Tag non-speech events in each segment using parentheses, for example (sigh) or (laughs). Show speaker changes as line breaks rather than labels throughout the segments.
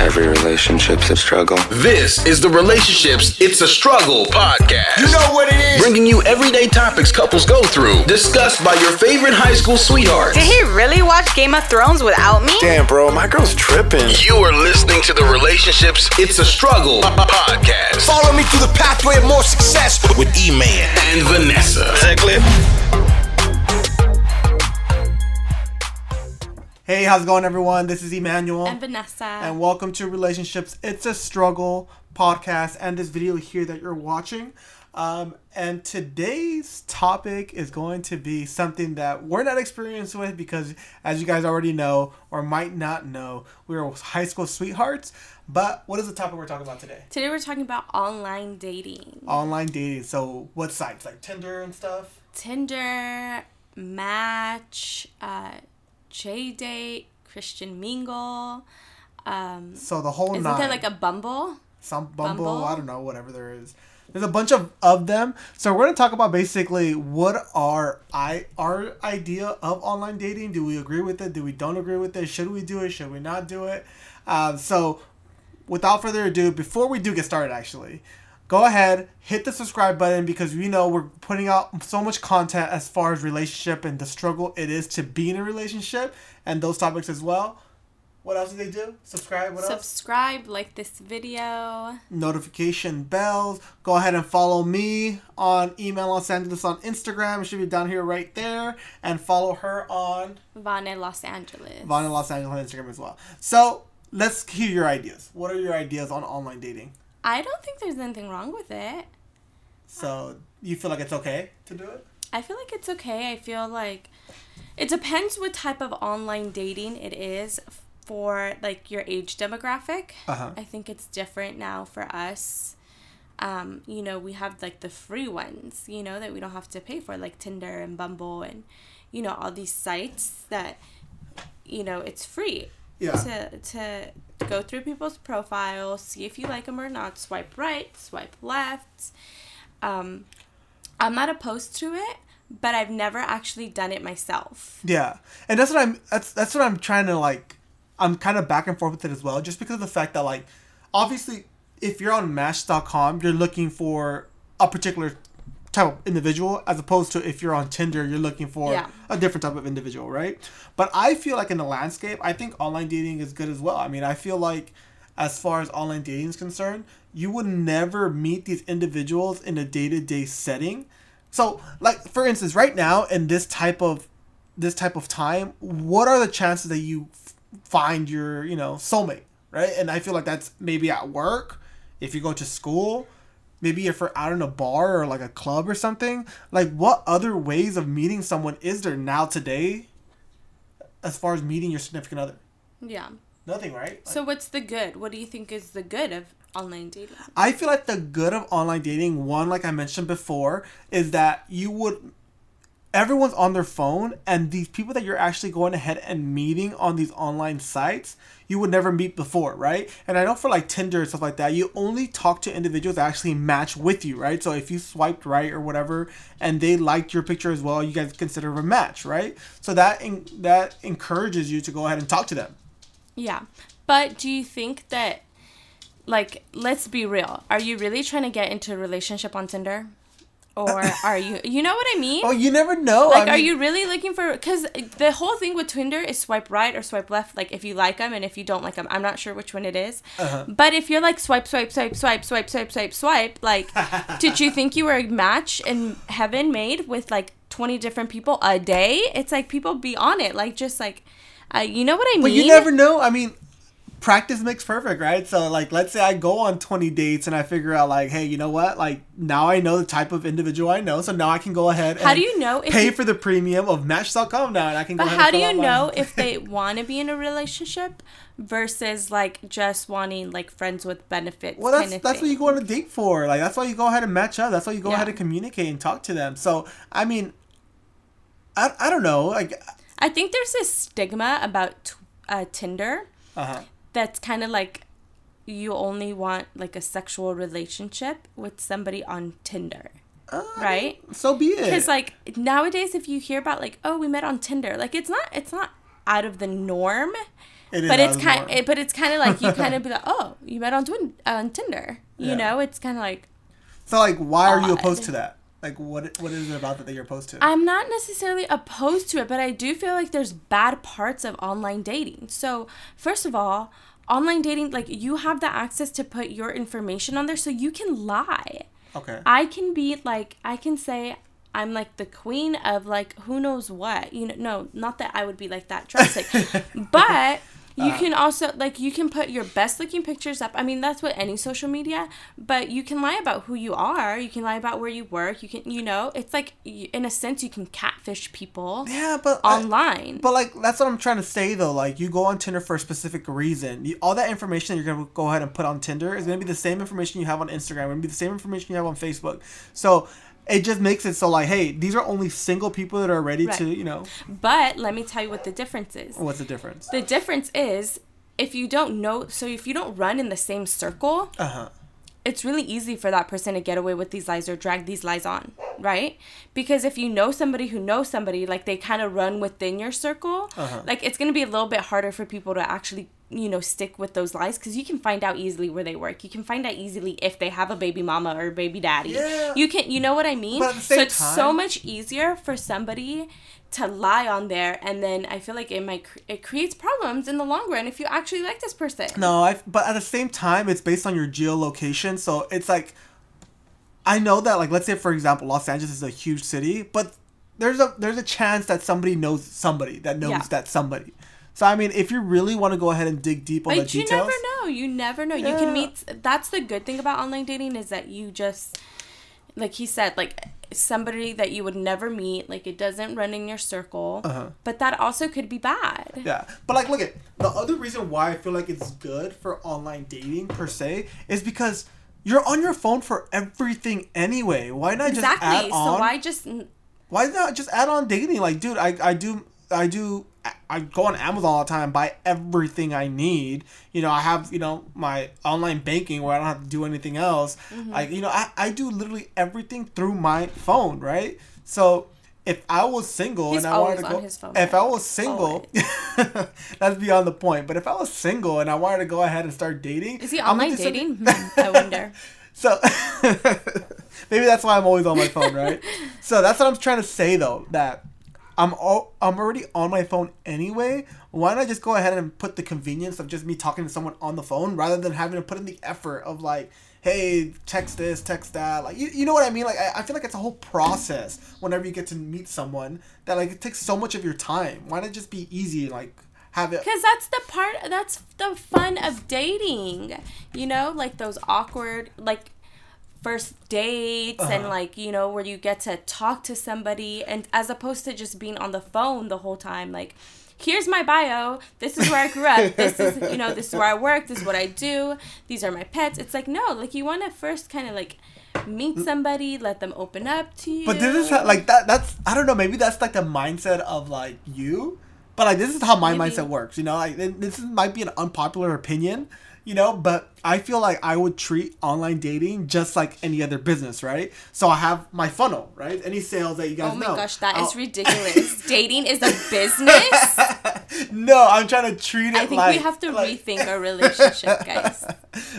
Every relationship's a struggle.
This is the Relationships It's a Struggle podcast.
You know what it is?
Bringing you everyday topics couples go through, discussed by your favorite high school sweethearts.
Did he really watch Game of Thrones without me?
Damn, bro, my girl's tripping.
You are listening to the Relationships It's a Struggle podcast.
Follow me through the pathway of more success with E-Man
and Vanessa.
Is that clear?
Hey, how's it going, everyone? This is Emmanuel.
And Vanessa.
And welcome to Relationships It's a Struggle podcast and this video here that you're watching. Um, and today's topic is going to be something that we're not experienced with because, as you guys already know or might not know, we are high school sweethearts. But what is the topic we're talking about today?
Today we're talking about online dating.
Online dating. So, what sites? Like Tinder and stuff?
Tinder, Match, uh, JDate, Christian Mingle. Um,
so the whole
isn't
nine.
there like a Bumble?
Some Bumble,
Bumble?
I don't know, whatever there is. There's a bunch of, of them. So we're gonna talk about basically what are I our idea of online dating. Do we agree with it? Do we don't agree with it? Should we do it? Should we not do it? Uh, so without further ado, before we do get started, actually, go ahead hit the subscribe button because we know we're putting out so much content as far as relationship and the struggle it is to be in a relationship and those topics as well. What else do they do? Subscribe. What else?
Subscribe, like this video.
notification bells. Go ahead and follow me on E-Man Los Angeles on Instagram. It should be down here right there. And follow her on
Vane Los Angeles.
Vana Los Angeles on Instagram as well. So let's hear your ideas. What are your ideas on online dating?
I don't think there's anything wrong with it.
So you feel like it's okay to do it?
I feel like it's okay. I feel like it depends what type of online dating it is for like your age demographic.
Uh-huh.
I think it's different now for us. Um, you know, we have like the free ones, you know, that we don't have to pay for, like Tinder and Bumble and you know, all these sites that you know, it's free
Yeah.
to to go through people's profiles, see if you like them or not, swipe right, swipe left. Um, I'm not opposed to it, but I've never actually done it myself.
Yeah, and that's what I'm. That's that's what I'm trying to like. I'm kind of back and forth with it as well, just because of the fact that like, obviously, if you're on Match.com, you're looking for a particular type of individual, as opposed to if you're on Tinder, you're looking for
Yeah.
a different type of individual, right? But I feel like in the landscape, I think online dating is good as well. I mean, I feel like as far as online dating is concerned, you would never meet these individuals in a day to day setting. So, like for instance, right now in this type of this type of time, what are the chances that you f- find your you know soulmate, right? And I feel like that's maybe at work, if you go to school, maybe if we're out in a bar or like a club or something. Like, what other ways of meeting someone is there now today, as far as meeting your significant other?
Yeah.
Nothing, right?
So what's the good? What do you think is the good of online dating?
I feel like the good of online dating, one, like I mentioned before, is that you would. Everyone's on their phone, and these people that you're actually going ahead and meeting on these online sites, you would never meet before, right? And I know for like Tinder and stuff like that, you only talk to individuals that actually match with you, right? So if you swiped right or whatever, and they liked your picture as well, you guys consider a match, right? So that in, that encourages you to go ahead and talk to them.
Yeah. But do you think that like let's be real. Are you really trying to get into a relationship on Tinder? Or are you you know what I mean?
Oh, you never know.
like
I
are
mean-
you really looking for because the whole thing with tinder is swipe right or swipe left like if you like them and if you don't like them i'm not sure which one it is.
Uh-huh.
but if you're like swipe swipe swipe swipe swipe swipe swipe swipe like (laughs) did you think you were a match in heaven made with like 20 different people a day it's like people be on it like just like uh, you know what i mean
But you never know. I mean, practice makes perfect, right? So, like, let's say I go on 20 dates and I figure out, like, hey, you know what? Like, now I know the type of individual I know. So now I can go ahead and
How do you know if
pay
you-
for the premium of Match.com now and I can go
But
ahead
how
and
do you know if they (laughs) want to be in a relationship versus like just wanting like friends with benefits?
Well, that's that's
thing?
what you go on a date for. Like that's why you go ahead and match up. That's why you go
Yeah.
ahead and communicate and talk to them. So I mean, I, I don't know. Like,
I think there's this stigma about t- uh, Tinder
uh huh.
That's kind of like you only want like a sexual relationship with somebody on Tinder, um, right?
So be it.
Because like nowadays, if you hear about like oh we met on Tinder, like it's not it's not out of the norm.
It is
but it's kind
norm.
but it's kind of like you kind of (laughs) be like oh you met on twin on tinder you
Yeah.
know it's kind of like
So like, why are you opposed to that? Like, what what is it about that that you're opposed to?
I'm not necessarily opposed to it, but I do feel like there's bad parts of online dating. So, first of all, online dating, like you have the access to put your information on there so you can lie.
okay.
I can be like, I can say, I'm like the queen of like who knows what. You know, no, not that I would be like that drastic, (laughs) but you uh-huh. can also like you can put your best looking pictures up. I mean, that's what any social media. But you can lie about who you are. You can lie about where you work. You can, you know, it's like in a sense you can catfish people
yeah, but I-
online.
But like that's what I'm trying to say though. Like you go on Tinder for a specific reason. You, all that information that you're gonna go ahead and put on Tinder is gonna be the same information you have on Instagram. Gonna be the same information you have on Facebook. So it just makes it so like, hey, these are only single people that are ready to, you know,
but let me tell you what the difference is.
what's the difference?
The difference is if you don't know, so if you don't run in the same circle,
Uh huh.
it's really easy for that person to get away with these lies or drag these lies on, right? Because if you know somebody who knows somebody, like they kind of run within your circle,
Uh-huh.
like it's gonna be a little bit harder for people to actually, you know, stick with those lies because you can find out easily where they work. You can find out easily if they have a baby mama or a baby daddy.
Yeah.
You can, you know what I mean?
But at the
so it's so much easier for somebody to lie on there and then i feel like it might it creates problems in the long run if you actually like this person
No, I. But at the same time, it's based on your geolocation. So it's like, I know that like let's say for example, Los Angeles is a huge city, but there's a there's a chance that somebody knows somebody that knows
Yeah.
that somebody. So I mean, if you really want to go ahead and dig deep on the details.
But you never know. You never know. You can meet. That's the good thing about online dating is that you just, like he said, like somebody that you would never meet. Like it doesn't run in your circle.
Uh-huh.
But that also could be bad.
Yeah, but like, look at the other reason why I feel like it's good for online dating per se is because you're on your phone for everything anyway. Why not just add on?
So why just
why not just add on dating? Like, dude, I, I do I do I go on Amazon all the time, buy everything I need. You know, I have you know my online banking where I don't have to do anything else.
Mm-hmm.
Like, you know, I, I do literally everything through my phone, right? So if I was single
He's
and I wanted to go,
phone,
if
right?
I was single, (laughs) that's beyond the point. But if I was single and I wanted to go ahead and start dating,
is he online dating? Hmm, I wonder. (laughs)
so (laughs) maybe that's why I'm always on my phone, right? so that's what I'm trying to say though, that I'm all, I'm already on my phone anyway. Why not just go ahead and put the convenience of just me talking to someone on the phone rather than having to put in the effort of like, hey, text this, text that. Like you, you know what I mean? Like I, I feel like it's a whole process whenever you get to meet someone that like it takes so much of your time. Why not just be easy like have it
Because that's the part, that's the fun of dating. You know, like those awkward, like first dates and
Uh-huh.
like, you know, where you get to talk to somebody and as opposed to just being on the phone the whole time. Like, here's my bio. This is where I grew up. This is, you know, this is where I work. This is what I do. These are my pets. It's like, no, like you want to first kind of like meet somebody, let them open up to you.
But this is how, like that. That's I don't know. Maybe that's like the mindset of like you. But like this is how my
Maybe.
mindset works. You know, like this might be an unpopular opinion. You know, but I feel like I would treat online dating just like any other business, right? So I have my funnel, right? Any sales that you guys
Oh my
know.
gosh, that is
I'll-
ridiculous. (laughs) Dating is a business. (laughs)
no, I'm trying to treat it
I think
like
we have to
like-
rethink our (laughs) relationship, guys.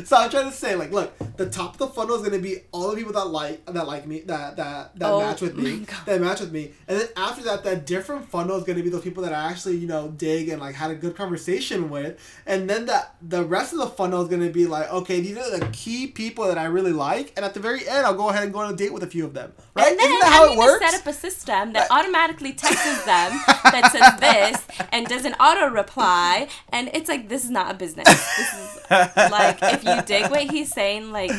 So I'm trying to say, like, look, the top of the funnel is gonna be all the people that like that like me, that that that
Oh
match with me,
God.
that match with me, and then after that, that different funnel is gonna be those people that I actually you know dig and like had a good conversation with, and then that the rest of the funnel is gonna be like, okay, these are the key people that I really like, and at the very end, I'll go ahead and go on a date with a few of them, right?
And then
Isn't that how
I
it works?
set up a system that automatically texts (laughs) them that says this and does an auto reply, and it's like this is not a business. This is like if you dig what he's saying, like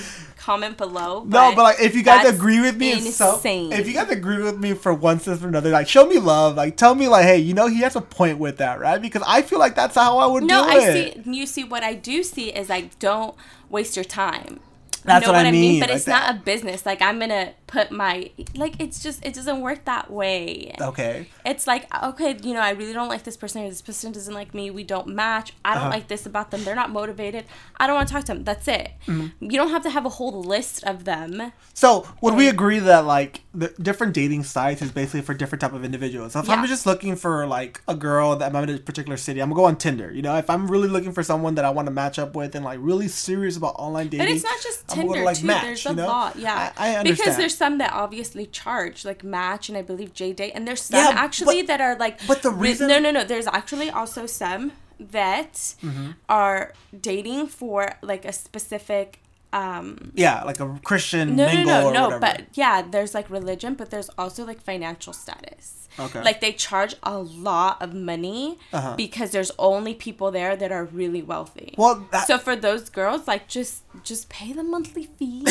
comment below.
No, but like if you guys agree with me,
insane.
if you guys agree with me for one sense or another, like show me love, like tell me like, hey, you know, he has a point with that, right? Because I feel like that's how I would
no,
do
I
it.
see. You see, what I do see is like don't waste your time.
That's
you know
what I mean,
But
like
it's
that.
not a business. Like I'm gonna put my like it's just it doesn't work that way.
Okay.
It's like okay, you know, I really don't like this person or this person doesn't like me. We don't match. I don't
Uh-huh.
like this about them. They're not motivated. I don't want to talk to them. That's it.
Mm-hmm.
You don't have to have a whole list of them.
So would we agree that like the different dating sites is basically for different type of individuals? So if I'm just looking for like a girl that I'm in a particular city, I'm gonna go on Tinder. You know, if I'm really looking for someone that I want to match up with and like really serious about online dating,
But it's not just
I'm gonna go
Tinder
to, like,
too.
Match,
there's
you
a
know?
lot, yeah.
I, I understand.
Because there's some that obviously charge, like Match and I believe JDate, and there's some
Yeah,
actually
but-
that are like.
but the
re-
reason-
no, no, no. There's actually also some that
Mm-hmm.
are dating for like a specific. Um,
yeah, like a Christian
no, no, no,
or
no.
whatever.
But yeah, there's like religion, but there's also like financial status.
Okay.
Like they charge a lot of money
Uh-huh.
because there's only people there that are really wealthy.
Well, that-
so for those girls, like just just pay the monthly fee,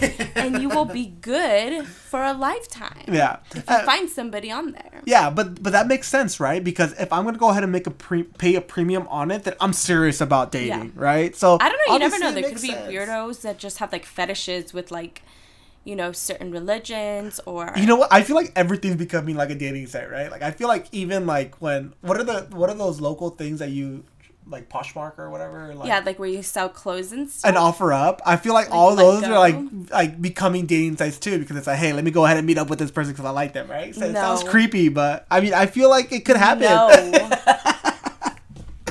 (laughs) and you will be good for a lifetime.
yeah.
If you
Uh,
find somebody on there.
Yeah, but but that makes sense, right? Because if I'm gonna go ahead and make a pre- pay a premium on it, then I'm serious about dating,
Yeah.
right? So
I don't know. You never know. There could be
sense.
weirdos that just have like fetishes with like, you know, certain religions or.
You know what? I feel like everything's becoming like a dating site, right? Like I feel like even like when what are the what are those local things that you like Poshmark or whatever? Like,
yeah, like where you sell clothes and stuff.
and OfferUp. I feel like, all
Let
those are like like becoming dating sites too because it's like, hey, let me go ahead and meet up with this person because I like them, right? So it sounds creepy, but I mean, I feel like it could happen.
No. (laughs)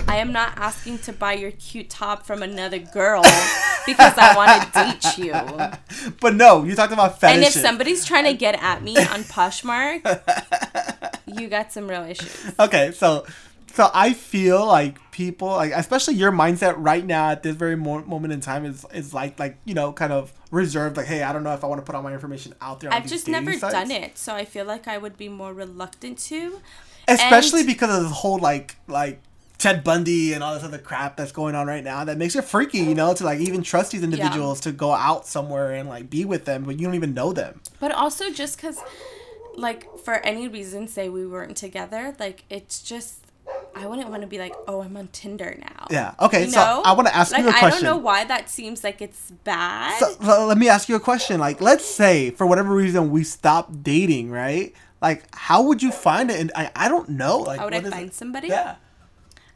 I am not asking to buy your cute top from another girl (laughs) because I want to date you. (laughs)
but no, you talked about
And if somebody's trying to get at me (laughs) on Poshmark, you got some real issues.
okay, so so I feel like people like especially your mindset right now at this very mo- moment in time is is like like you know kind of reserved like hey I don't know if I want to put all my information out there. On
I've
these
just never
sites.
done it, so I feel like I would be more reluctant to.
especially
And-
because of this whole like like Ted Bundy and all this other crap that's going on right now that makes it freaky, you know, to like even trust these individuals to go out somewhere and like be with them, but you don't even know them.
But also just because, like, for any reason, say we weren't together, like, it's just. I wouldn't want to be like, oh, I'm on Tinder now.
Yeah. Okay.
You
so
know?
I want to ask
like,
you a
I
question.
I don't know why that seems like it's bad.
So, so let me ask you a question. Like, let's say for whatever reason we stop dating, right? Like, how would you find it? And I, I don't know. Like,
How would I find
it?
somebody?
Yeah.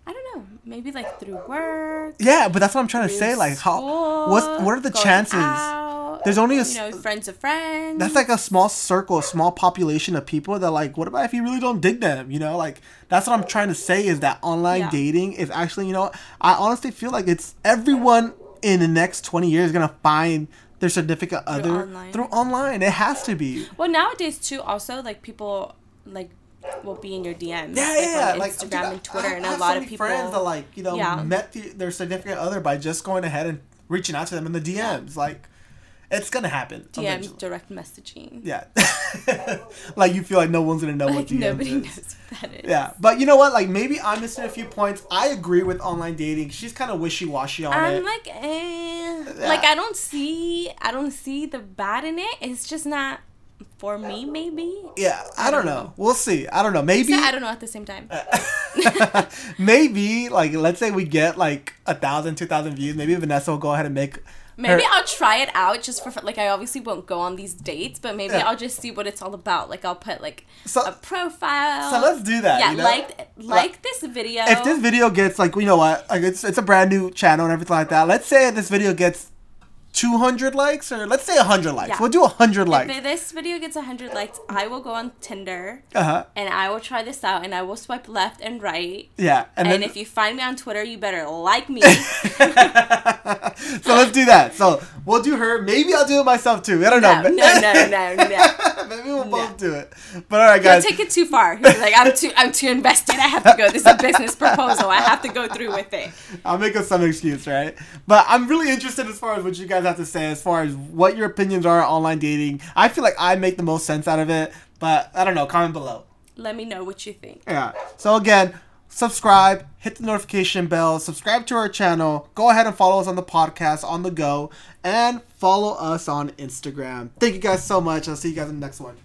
I don't know. Maybe like through work.
Yeah, but that's what I'm trying to say. Like, how?
school,
What's what are the chances?
out,
There's only a
you know friends of friends.
That's like a small circle, a small population of people that like. What about if you really don't dig them? You know, like that's what I'm trying to say is that online
Yeah.
dating is actually, you know, I honestly feel like it's everyone in the next 20 years is gonna find their significant other
online.
through online. It has to be.
well nowadays too. Also like people like will be in your DMs.
Yeah,
like,
yeah,
on
like
Instagram
dude, I-
and Twitter,
I,
and a lot
so
of people.
friends that like you know
Yeah.
met the, their significant other by just going ahead and reaching out to them in the DMs. Like, it's gonna happen.
DMs
eventually.
direct messaging.
Yeah, (laughs) like you feel like no one's gonna know what
Like
DMs
nobody
is.
knows what that is.
Yeah, but you know what? Like maybe I'm missing a few points. I agree with online dating. She's kind of wishy washy on
I'm
it.
like, eh. Like I don't see, I don't see the bad in it. It's just not for me. Maybe.
yeah, I don't know. Um, we'll see. I don't know. Maybe
I don't know at the same time. (laughs)
maybe like let's say we get like a thousand, two thousand views. Maybe Vanessa will go ahead and make.
Maybe
her-
I'll try it out just for like I obviously won't go on these dates, but maybe
Yeah.
I'll just see what it's all about. Like I'll put like
So-
a profile.
so let's do that,
Yeah,
you know?
like like this video.
if this video gets like you know what like it's it's a brand new channel and everything like that. Let's say this video gets. 200 likes or let's say 100 likes.
Yeah.
We'll do 100 likes.
if this video gets 100 likes, I will go on Tinder
Uh-huh.
and I will try this out and I will swipe left and right.
Yeah. And,
And,
then
if you find me on Twitter, you better like me. (laughs)
so let's do that. So we'll do her. Maybe I'll do it myself too. I don't
no,
know.
no, no, no, no. (laughs)
Maybe we'll both do it. But all right, guys.
Don't take it too far. Like I'm too, I'm too invested. I have to go. This is a business proposal. I have to go through with it. (laughs)
I'll make up some excuse, right? But I'm really interested as far as what you guys have to say, as far as what your opinions are on online dating. I feel like I make the most sense out of it, but I don't know. Comment below.
Let me know what you think.
Yeah. So again, subscribe, hit the notification bell, subscribe to our channel. Go ahead and follow us on the podcast on the go, and follow us on Instagram. Thank you guys so much. I'll see you guys in the next one.